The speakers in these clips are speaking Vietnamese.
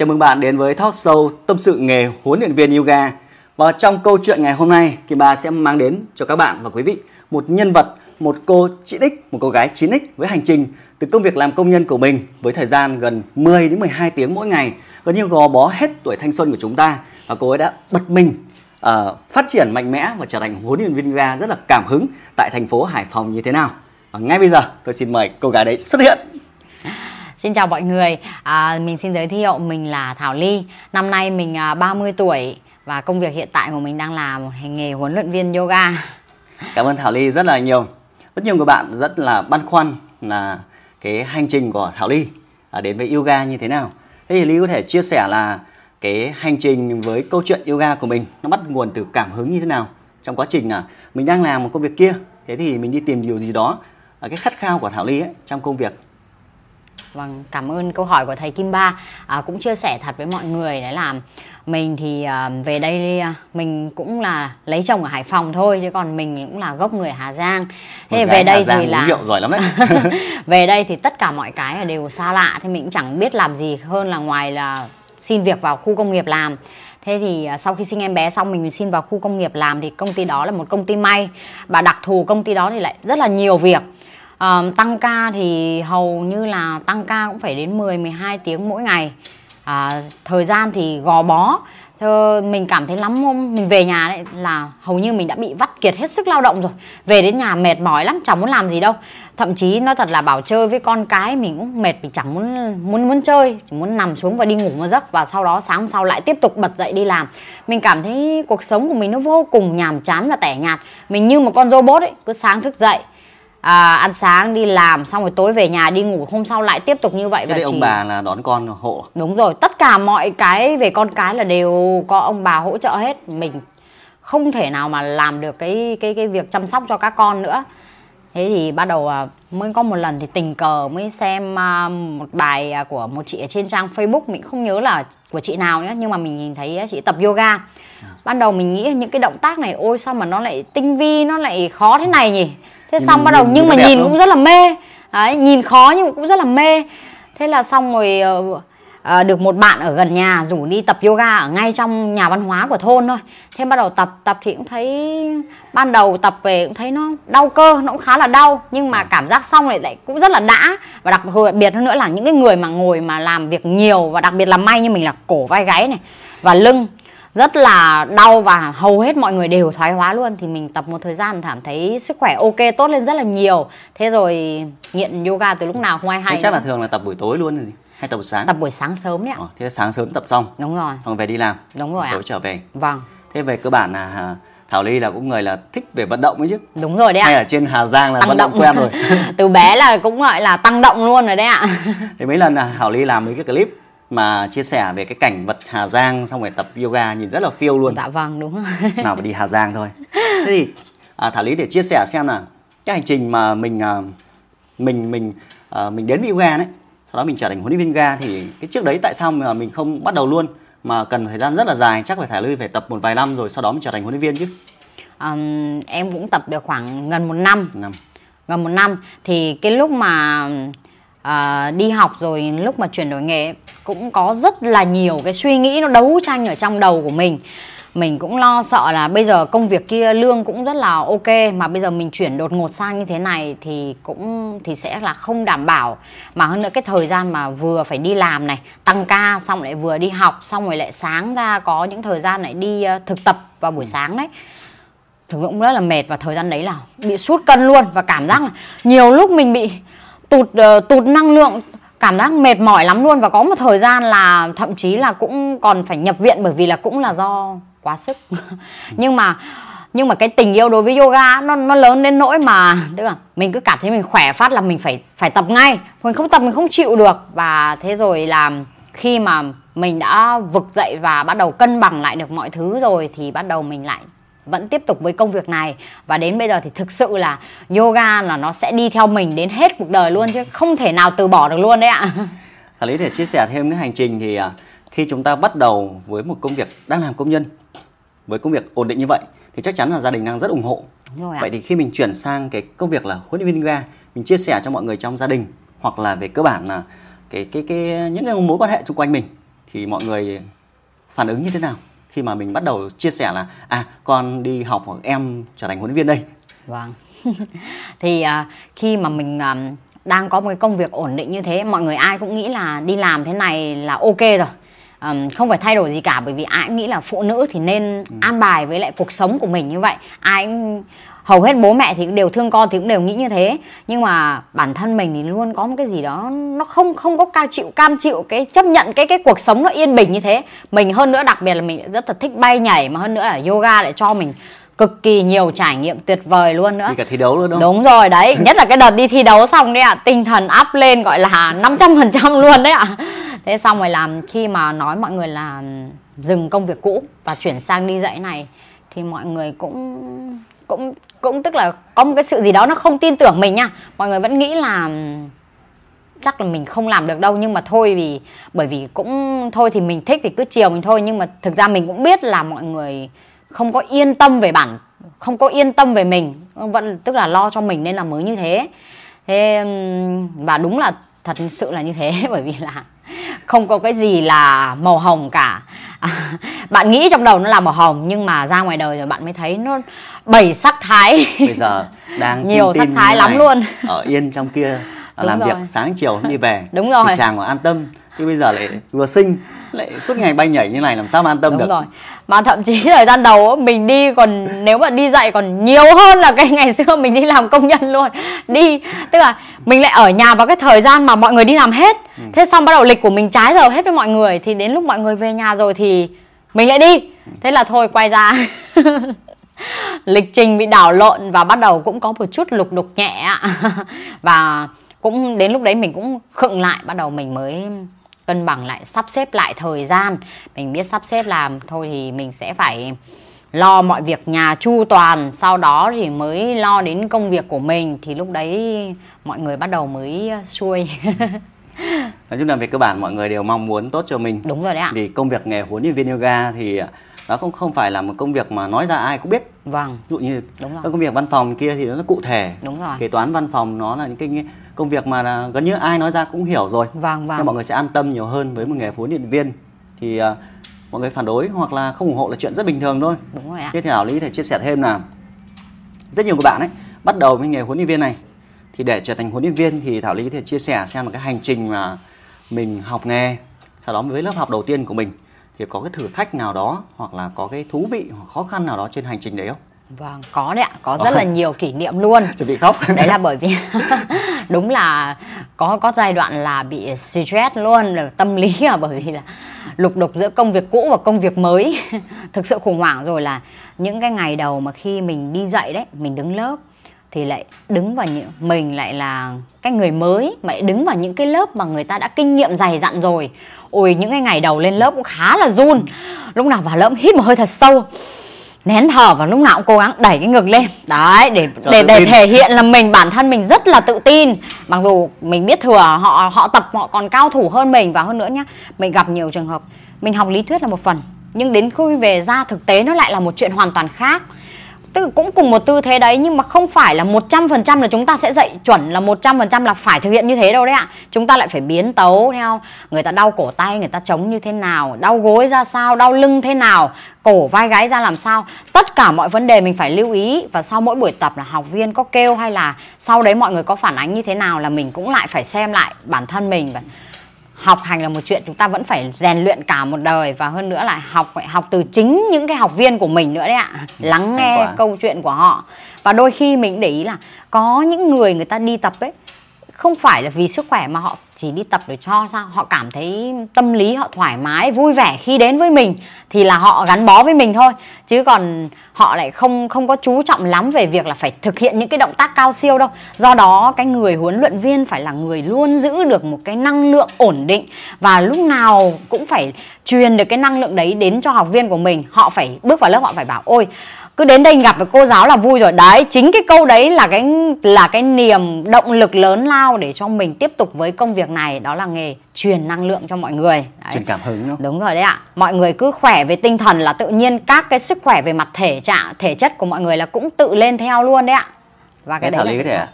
Chào mừng bạn đến với talk show tâm sự nghề huấn luyện viên yoga. Và trong câu chuyện ngày hôm nay, thì bà sẽ mang đến cho các bạn và quý vị một nhân vật, một cô 9X, một cô gái 9X với hành trình từ công việc làm công nhân của mình với thời gian gần 10 đến 12 tiếng mỗi ngày, gần như gò bó hết tuổi thanh xuân của chúng ta và cô ấy đã bật mình uh, phát triển mạnh mẽ và trở thành huấn luyện viên yoga rất là cảm hứng tại thành phố Hải Phòng như thế nào. Và ngay bây giờ tôi xin mời cô gái đấy xuất hiện. Xin chào mọi người, à, mình xin giới thiệu mình là Thảo Ly. Năm nay mình à, 30 tuổi và công việc hiện tại của mình đang là một hành nghề huấn luyện viên yoga. Cảm ơn Thảo Ly rất là nhiều. Rất nhiều người bạn rất là băn khoăn là cái hành trình của Thảo Ly à, đến với yoga như thế nào. Thế thì Ly có thể chia sẻ là cái hành trình với câu chuyện yoga của mình nó bắt nguồn từ cảm hứng như thế nào trong quá trình là mình đang làm một công việc kia. Thế thì mình đi tìm điều gì đó à, cái khát khao của Thảo Ly ấy, trong công việc Vâng, cảm ơn câu hỏi của thầy Kim Ba à, cũng chia sẻ thật với mọi người đấy là mình thì à, về đây à, mình cũng là lấy chồng ở Hải Phòng thôi chứ còn mình cũng là gốc người Hà Giang. Thế về đây thì là rượu giỏi lắm đấy. về đây thì tất cả mọi cái đều xa lạ thì mình cũng chẳng biết làm gì hơn là ngoài là xin việc vào khu công nghiệp làm. Thế thì à, sau khi sinh em bé xong mình xin vào khu công nghiệp làm thì công ty đó là một công ty may và đặc thù công ty đó thì lại rất là nhiều việc uh, tăng ca thì hầu như là tăng ca cũng phải đến 10 12 tiếng mỗi ngày. Uh, thời gian thì gò bó. Thế mình cảm thấy lắm hôm mình về nhà đấy là hầu như mình đã bị vắt kiệt hết sức lao động rồi. Về đến nhà mệt mỏi lắm chẳng muốn làm gì đâu. Thậm chí nói thật là bảo chơi với con cái mình cũng mệt mình chẳng muốn muốn muốn chơi chỉ muốn nằm xuống và đi ngủ một giấc. Và sau đó sáng sau lại tiếp tục bật dậy đi làm. Mình cảm thấy cuộc sống của mình nó vô cùng nhàm chán và tẻ nhạt. Mình như một con robot ấy cứ sáng thức dậy à, ăn sáng đi làm xong rồi tối về nhà đi ngủ hôm sau lại tiếp tục như vậy thế và ông bà là đón con hộ đúng rồi tất cả mọi cái về con cái là đều có ông bà hỗ trợ hết. Mình không thể nào mà làm được cái cái cái việc chăm sóc cho các con nữa. Thế thì bắt đầu à, mới có một lần thì tình cờ mới xem à, một bài à, của một chị ở trên trang Facebook. Mình không nhớ là của chị nào nữa nhưng mà mình nhìn thấy chị tập yoga. Ban đầu mình nghĩ những cái động tác này ôi sao mà nó lại tinh vi nó lại khó thế này nhỉ thế nhìn, xong bắt đầu nhưng mà nhìn cũng rất là mê. Đấy nhìn khó nhưng cũng rất là mê. Thế là xong rồi uh, được một bạn ở gần nhà rủ đi tập yoga ở ngay trong nhà văn hóa của thôn thôi. Thế bắt đầu tập tập thì cũng thấy ban đầu tập về cũng thấy nó đau cơ nó cũng khá là đau. Nhưng mà cảm giác xong lại lại cũng rất là đã. Và đặc biệt hơn nữa là những cái người mà ngồi mà làm việc nhiều và đặc biệt là may như mình là cổ vai gáy này và lưng rất là đau và hầu hết mọi người đều thoái hóa luôn. Thì mình tập một thời gian cảm thấy sức khỏe ok tốt lên rất là nhiều. Thế rồi nghiện yoga từ lúc nào? Không ai hay thế chắc là thường là tập buổi tối luôn rồi hay tập buổi sáng? Tập buổi sáng sớm đấy ạ. Ờ, thế sáng sớm tập xong. Đúng rồi. Xong về đi làm. Đúng rồi tối ạ. trở về. Vâng. Thế về cơ bản là à, Thảo Ly là cũng người là thích về vận động ấy chứ? Đúng rồi đấy ạ. Hay ở trên Hà Giang là tăng vận động, động. quen rồi? Từ bé là cũng gọi là tăng động luôn rồi đấy ạ. Thế mấy lần là Thảo Ly làm mấy cái clip mà chia sẻ về cái cảnh vật Hà Giang xong rồi tập yoga nhìn rất là phiêu luôn. Dạ vâng đúng. Nào phải đi Hà Giang thôi. Thế thì à, Thảo Lý để chia sẻ xem là cái hành trình mà mình à, mình mình à, mình đến với yoga đấy, sau đó mình trở thành huấn luyện viên yoga thì cái trước đấy tại sao mà mình không bắt đầu luôn mà cần thời gian rất là dài chắc phải Thảo Lý phải tập một vài năm rồi sau đó mình trở thành huấn luyện viên chứ. Um, em cũng tập được khoảng gần một năm. năm. Gần một năm thì cái lúc mà à, đi học rồi lúc mà chuyển đổi nghề cũng có rất là nhiều cái suy nghĩ nó đấu tranh ở trong đầu của mình. Mình cũng lo sợ là bây giờ công việc kia lương cũng rất là ok mà bây giờ mình chuyển đột ngột sang như thế này thì cũng thì sẽ là không đảm bảo. Mà hơn nữa cái thời gian mà vừa phải đi làm này tăng ca xong lại vừa đi học xong rồi lại sáng ra có những thời gian lại đi uh, thực tập vào buổi sáng đấy. Thực sự cũng rất là mệt và thời gian đấy là bị sút cân luôn và cảm giác là nhiều lúc mình bị tụt uh, tụt năng lượng cảm giác mệt mỏi lắm luôn và có một thời gian là thậm chí là cũng còn phải nhập viện bởi vì là cũng là do quá sức. Nhưng mà nhưng mà cái tình yêu đối với yoga nó nó lớn đến nỗi mà tức là mình cứ cảm thấy mình khỏe phát là mình phải phải tập ngay. Mình không tập mình không chịu được. Và thế rồi là khi mà mình đã vực dậy và bắt đầu cân bằng lại được mọi thứ rồi thì bắt đầu mình lại vẫn tiếp tục với công việc này và đến bây giờ thì thực sự là yoga là nó sẽ đi theo mình đến hết cuộc đời luôn chứ không thể nào từ bỏ được luôn đấy ạ. Thà lý để chia sẻ thêm cái hành trình thì à, khi chúng ta bắt đầu với một công việc đang làm công nhân với công việc ổn định như vậy thì chắc chắn là gia đình đang rất ủng hộ. rồi Vậy thì khi mình chuyển sang cái công việc là huấn luyện viên yoga, mình chia sẻ cho mọi người trong gia đình hoặc là về cơ bản là cái cái cái những cái mối quan hệ xung quanh mình thì mọi người phản ứng như thế nào khi mà mình bắt đầu chia sẻ là à con đi học hoặc em trở thành huấn luyện viên đây. Vâng. Thì uh, khi mà mình uh, đang có một cái công việc ổn định như thế mọi người ai cũng nghĩ là đi làm thế này là ok rồi. Um, không phải thay đổi gì cả bởi vì ai cũng nghĩ là phụ nữ thì nên ừ. an bài với lại cuộc sống của mình như vậy. Ai cũng hầu hết bố mẹ thì cũng đều thương con thì cũng đều nghĩ như thế. Nhưng mà bản thân mình thì luôn có một cái gì đó nó không không có ca chịu cam chịu cái chấp nhận cái cái cuộc sống nó yên bình như thế. Mình hơn nữa đặc biệt là mình rất là thích bay nhảy mà hơn nữa là yoga lại cho mình cực kỳ nhiều trải nghiệm tuyệt vời luôn nữa. Đi cả thi đấu luôn đúng không? Đúng rồi đấy. Nhất là cái đợt đi thi đấu xong đấy ạ à, tinh thần up lên gọi là 500 phần trăm luôn đấy ạ. À. thế xong rồi làm khi mà nói mọi người là dừng công việc cũ và chuyển sang đi dạy này thì mọi người cũng cũng cũng tức là có một cái sự gì đó nó không tin tưởng mình nha. Mọi người vẫn nghĩ là chắc là mình không làm được đâu, nhưng mà thôi vì, bởi vì cũng thôi thì mình thích thì cứ chiều mình thôi. Nhưng mà thực ra mình cũng biết là mọi người không có yên tâm về bản, không có yên tâm về mình, vẫn tức là lo cho mình nên là mới như thế. Thế và đúng là thật sự là như thế bởi vì là không có cái gì là màu hồng cả à, bạn nghĩ trong đầu nó là màu hồng nhưng mà ra ngoài đời rồi bạn mới thấy nó bảy sắc thái bây giờ đang nhiều sắc thái lắm luôn ở yên trong kia Đúng làm rồi. việc sáng chiều đi về Đúng rồi. thì chàng còn an tâm chứ bây giờ lại vừa sinh lại suốt ngày bay nhảy như này làm sao mà an tâm Đúng được? rồi. Mà thậm chí thời gian đầu mình đi còn nếu mà đi dạy còn nhiều hơn là cái ngày xưa mình đi làm công nhân luôn. Đi tức là mình lại ở nhà vào cái thời gian mà mọi người đi làm hết. Ừ. thế xong bắt đầu lịch của mình trái giờ hết với mọi người thì đến lúc mọi người về nhà rồi thì mình lại đi. Thế là thôi quay ra. Lịch trình bị đảo lộn và bắt đầu cũng có một chút lục đục nhẹ và cũng đến lúc đấy mình cũng khựng lại bắt đầu mình mới cân bằng lại sắp xếp lại thời gian. Mình biết sắp xếp làm thôi thì mình sẽ phải lo mọi việc nhà chu toàn sau đó thì mới lo đến công việc của mình. Thì lúc đấy mọi người bắt đầu mới xuôi. Nói chung là về cơ bản mọi người đều mong muốn tốt cho mình. Đúng rồi đấy ạ. Vì công việc nghề huấn luyện viên yoga thì nó không không phải là một công việc mà nói ra ai cũng biết. Vâng. Ví dụ như đúng rồi. các công việc văn phòng kia thì nó cụ thể. Đúng rồi. Kế toán văn phòng nó là những cái công việc mà là gần như ai nói ra cũng hiểu rồi. Vâng vâng. Nhưng mọi người sẽ an tâm nhiều hơn với một nghề huấn luyện viên. Thì uh, mọi người phản đối hoặc là không ủng hộ là chuyện rất bình thường thôi. Đúng rồi ạ. Thế thì thảo lý thể chia sẻ thêm là rất nhiều các bạn ấy bắt đầu với nghề huấn luyện viên này. Thì để trở thành huấn luyện viên thì thảo lý có thể chia sẻ xem là cái hành trình mà mình học nghề sau đó với lớp học đầu tiên của mình thì có cái thử thách nào đó hoặc là có cái thú vị hoặc khó khăn nào đó trên hành trình đấy không? Vâng, có đấy ạ, có rất là nhiều kỷ niệm luôn. Chuẩn bị khóc. Đấy là bởi vì đúng là có có giai đoạn là bị stress luôn, là tâm lý à bởi vì là lục đục giữa công việc cũ và công việc mới. Thực sự khủng hoảng rồi là những cái ngày đầu mà khi mình đi dạy đấy, mình đứng lớp thì lại đứng vào những mình lại là cái người mới mà lại đứng vào những cái lớp mà người ta đã kinh nghiệm dày dặn rồi. Ôi những cái ngày đầu lên lớp cũng khá là run. Lúc nào vào lớp hít một hơi thật sâu nén thở và lúc nào cũng cố gắng đẩy cái ngực lên. Đấy để Cho để để thể hiện là mình bản thân mình rất là tự tin. Mặc dù mình biết thừa họ họ tập họ còn cao thủ hơn mình. Và hơn nữa nhá mình gặp nhiều trường hợp mình học lý thuyết là một phần nhưng đến khi về ra thực tế nó lại là một chuyện hoàn toàn khác tức là cũng cùng một tư thế đấy nhưng mà không phải là 100% là chúng ta sẽ dạy chuẩn là 100% là phải thực hiện như thế đâu đấy ạ. Chúng ta lại phải biến tấu theo người ta đau cổ tay, người ta chống như thế nào, đau gối ra sao, đau lưng thế nào, cổ vai gáy ra làm sao. Tất cả mọi vấn đề mình phải lưu ý và sau mỗi buổi tập là học viên có kêu hay là sau đấy mọi người có phản ánh như thế nào là mình cũng lại phải xem lại bản thân mình và học hành là một chuyện chúng ta vẫn phải rèn luyện cả một đời và hơn nữa là học học từ chính những cái học viên của mình nữa đấy ạ. Lắng nghe câu chuyện của họ. Và đôi khi mình để ý là có những người người ta đi tập ấy không phải là vì sức khỏe mà họ chỉ đi tập để cho sao? Họ cảm thấy tâm lý họ thoải mái, vui vẻ khi đến với mình thì là họ gắn bó với mình thôi. Chứ còn họ lại không không có chú trọng lắm về việc là phải thực hiện những cái động tác cao siêu đâu. Do đó, cái người huấn luyện viên phải là người luôn giữ được một cái năng lượng ổn định và lúc nào cũng phải truyền được cái năng lượng đấy đến cho học viên của mình. Họ phải bước vào lớp, họ phải bảo, ôi cứ đến đây gặp với cô giáo là vui rồi. Đấy chính cái câu đấy là cái là cái niềm động lực lớn lao để cho mình tiếp tục với công việc này. Đó là nghề truyền năng lượng cho mọi người. Đấy. truyền cảm hứng không? đúng rồi đấy ạ. Mọi người cứ khỏe về tinh thần là tự nhiên các cái sức khỏe về mặt thể trạng thể chất của mọi người là cũng tự lên theo luôn đấy ạ. Và cái đấy là có thể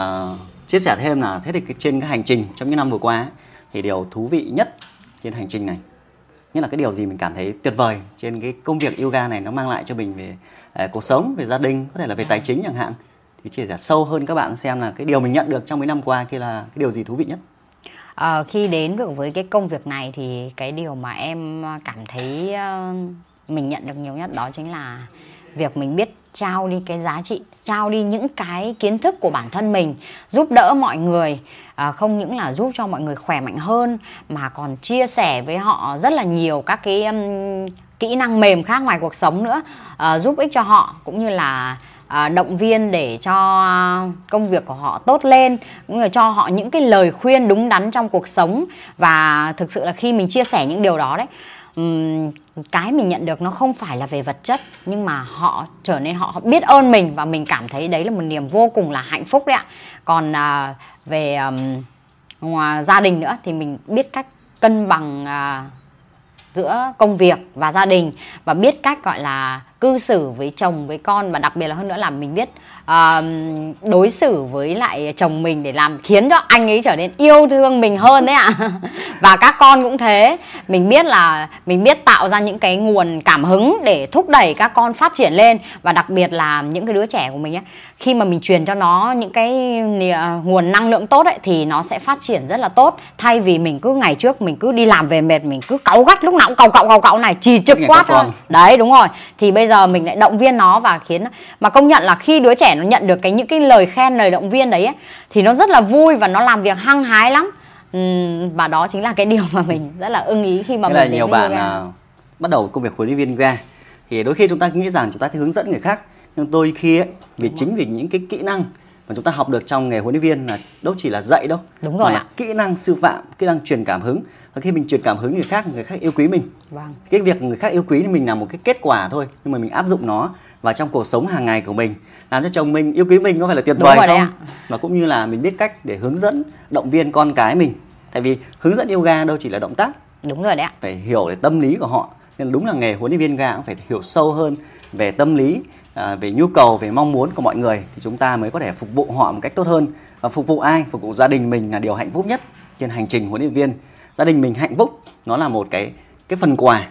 uh, chia sẻ thêm là thế thì trên cái hành trình trong những năm vừa qua thì điều thú vị nhất trên hành trình này nghĩa là cái điều gì mình cảm thấy tuyệt vời trên cái công việc yoga này nó mang lại cho mình về À, cuộc sống về gia đình có thể là về tài chính chẳng hạn thì chia sẻ sâu hơn các bạn xem là cái điều mình nhận được trong mấy năm qua kia là cái điều gì thú vị nhất. À, khi đến được với cái công việc này thì cái điều mà em ờ, cảm thấy ờ, mình nhận được nhiều nhất đó chính là việc mình biết trao đi cái giá trị trao đi những cái kiến thức của bản thân mình giúp đỡ mọi người à, không những là giúp cho mọi người khỏe mạnh hơn mà còn chia sẻ với họ rất là nhiều các cái um, kỹ năng mềm khác ngoài cuộc sống nữa uh, giúp ích cho họ cũng như là uh, động viên để cho công việc của họ tốt lên cũng như cho họ những cái lời khuyên đúng đắn trong cuộc sống. Và thực sự là khi mình chia sẻ những điều đó đấy um, cái mình nhận được nó không phải là về vật chất nhưng mà họ trở nên họ biết ơn mình và mình cảm thấy đấy là một niềm vô cùng là hạnh phúc đấy ạ. Còn uh, về um, ngoài gia đình nữa thì mình biết cách cân bằng uh, giữa công việc và gia đình và biết cách gọi là cư xử với chồng với con và đặc biệt là hơn nữa là mình biết uh, đối xử với lại chồng mình để làm khiến cho anh ấy trở nên yêu thương mình hơn đấy ạ. Và các con cũng thế. Mình biết là mình biết tạo ra những cái nguồn cảm hứng để thúc đẩy các con phát triển lên và đặc biệt là những cái đứa trẻ của mình ấy khi mà mình truyền cho nó những cái nguồn năng lượng tốt ấy thì nó sẽ phát triển rất là tốt. Thay vì mình cứ ngày trước mình cứ đi làm về mệt mình cứ cáu gắt lúc nào cũng càu cậu càu cậu này chỉ trực quát thôi. Đấy đúng rồi. Thì bây giờ mình lại động viên nó và khiến mà công nhận là khi đứa trẻ nó nhận được cái những cái lời khen lời động viên đấy ấy, thì nó rất là vui và nó làm việc hăng hái lắm. Uhm, và đó chính là cái điều mà mình rất là ưng ý khi mà Thế mình là nhiều bạn à, bắt đầu công việc huấn luyện viên yoga thì đôi khi chúng ta nghĩ rằng chúng ta sẽ hướng dẫn người khác nhưng tôi khi ấy, vì Đúng chính rồi. vì những cái kỹ năng mà chúng ta học được trong nghề huấn luyện viên là đâu chỉ là dạy đâu Đúng rồi mà là kỹ năng sư phạm kỹ năng truyền cảm hứng. Và khi mình truyền cảm hứng người khác người khác yêu quý mình. Vâng. cái việc người khác yêu quý thì mình là một cái kết quả thôi nhưng mà mình áp dụng nó vào trong cuộc sống hàng ngày của mình làm cho chồng mình yêu quý mình có phải là tuyệt vời không? và cũng như là mình biết cách để hướng dẫn động viên con cái mình. Tại vì hướng dẫn yoga đâu chỉ là động tác. Đúng rồi đấy ạ. Phải hiểu về tâm lý của họ. Nên đúng là nghề huấn luyện viên yoga cũng phải hiểu sâu hơn về tâm lý à, về nhu cầu về mong muốn của mọi người thì chúng ta mới có thể phục vụ họ một cách tốt hơn. Và phục vụ ai? Phục vụ gia đình mình là điều hạnh phúc nhất trên hành trình huấn luyện viên. Gia đình mình hạnh phúc nó là một cái cái phần quà.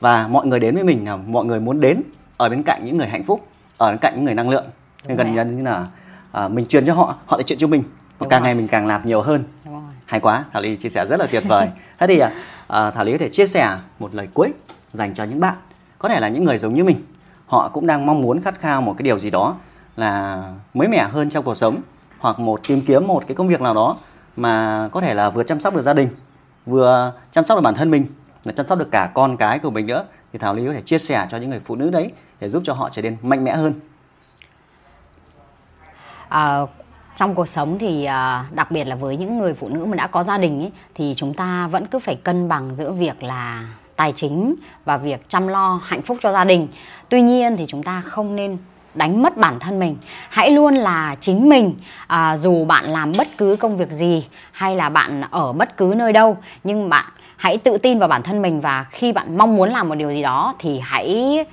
Và mọi người đến với mình là mọi người muốn đến ở bên cạnh những người hạnh phúc ở bên cạnh những người năng lượng. Nên gần như là à, mình truyền cho họ họ lại truyền cho mình. Và càng rồi. ngày mình càng làm nhiều hơn. Hay quá thảo ly chia sẻ rất là tuyệt vời. Thế thì à, thảo ly có thể chia sẻ một lời cuối dành cho những bạn. Có thể là những người giống như mình họ cũng đang mong muốn khát khao một cái điều gì đó là mới mẻ hơn trong cuộc sống hoặc một tìm kiếm một cái công việc nào đó mà có thể là vừa chăm sóc được gia đình vừa chăm sóc được bản thân mình và chăm sóc được cả con cái của mình nữa. Thì thảo lý có thể chia sẻ cho những người phụ nữ đấy để giúp cho họ trở nên mạnh mẽ hơn. À, trong cuộc sống thì à, đặc biệt là với những người phụ nữ mà đã có gia đình ấy, thì chúng ta vẫn cứ phải cân bằng giữa việc là tài chính và việc chăm lo hạnh phúc cho gia đình. Tuy nhiên thì chúng ta không nên đánh mất bản thân mình. Hãy luôn là chính mình à, dù bạn làm bất cứ công việc gì hay là bạn ở bất cứ nơi đâu nhưng bạn hãy tự tin vào bản thân mình và khi bạn mong muốn làm một điều gì đó thì hãy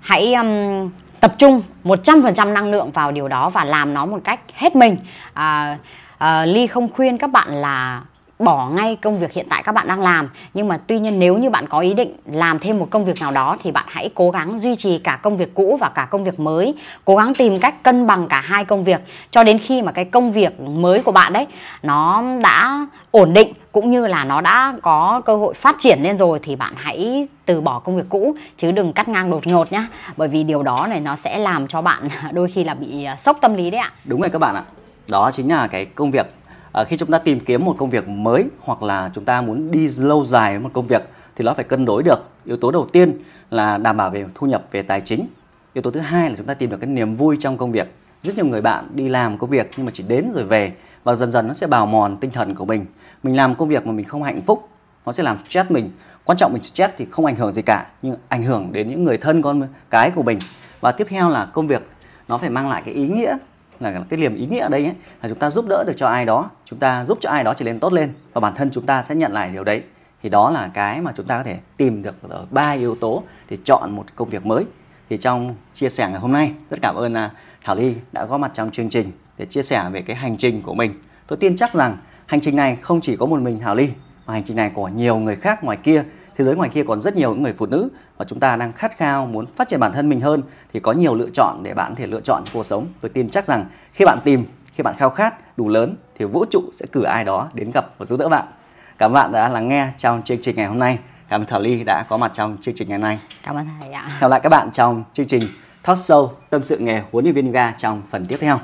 hãy um, tập trung 100% năng lượng vào điều đó và làm nó một cách hết mình. À, à, ly không khuyên các bạn là bỏ ngay công việc hiện tại các bạn đang làm. Nhưng mà tuy nhiên nếu như bạn có ý định làm thêm một công việc nào đó thì bạn hãy cố gắng duy trì cả công việc cũ và cả công việc mới. Cố gắng tìm cách cân bằng cả hai công việc. Cho đến khi mà cái công việc mới của bạn đấy, nó đã ổn định cũng như là nó đã có cơ hội phát triển lên rồi thì bạn hãy từ bỏ công việc cũ. Chứ đừng cắt ngang đột ngột nhá. Bởi vì điều đó này nó sẽ làm cho bạn đôi khi là bị à, sốc tâm lý đấy ạ. Đúng rồi các bạn ạ. Đó chính là cái công việc à, khi chúng ta tìm kiếm một công việc mới hoặc là chúng ta muốn đi lâu dài với một công việc thì nó phải cân đối được yếu tố đầu tiên là đảm bảo về thu nhập về tài chính. Yếu tố thứ hai là chúng ta tìm được cái niềm vui trong công việc. Rất nhiều người bạn đi làm công việc nhưng mà chỉ đến rồi về và dần dần nó sẽ bào mòn tinh thần của mình. Mình làm công việc mà mình không hạnh phúc nó sẽ làm stress mình. Quan trọng mình stress thì không ảnh hưởng gì cả nhưng ảnh hưởng đến những người thân con cái của mình. Và tiếp theo là công việc nó phải mang lại cái ý nghĩa là cái niềm ý nghĩa ở đây ấy, là chúng ta giúp đỡ được cho ai đó chúng ta giúp cho ai đó trở nên tốt lên và bản thân chúng ta sẽ nhận lại điều đấy. Thì đó là cái mà chúng ta có thể tìm được ở ba yếu tố để chọn một công việc mới. Thì trong chia sẻ ngày hôm nay rất cảm ơn à, Thảo Ly đã có mặt trong chương trình để chia sẻ về cái hành trình của mình. Tôi tin chắc rằng hành trình này không chỉ có một mình Thảo Ly mà hành trình này của nhiều người khác ngoài kia thế giới ngoài kia còn rất nhiều những người phụ nữ và chúng ta đang khát khao muốn phát triển bản thân mình hơn. Thì có nhiều lựa chọn để bạn có thể lựa chọn cuộc sống. Tôi tin chắc rằng khi bạn tìm khi bạn khao khát đủ lớn thì vũ trụ sẽ cử ai đó đến gặp và giúp đỡ bạn. Cảm ơn bạn đã lắng nghe trong chương trình ngày hôm nay. Cảm ơn thảo ly đã có mặt trong chương trình ngày hôm nay. Cảm ơn thầy ạ. Gặp lại các bạn trong chương trình talk show tâm sự nghề huấn luyện viên yoga trong phần tiếp theo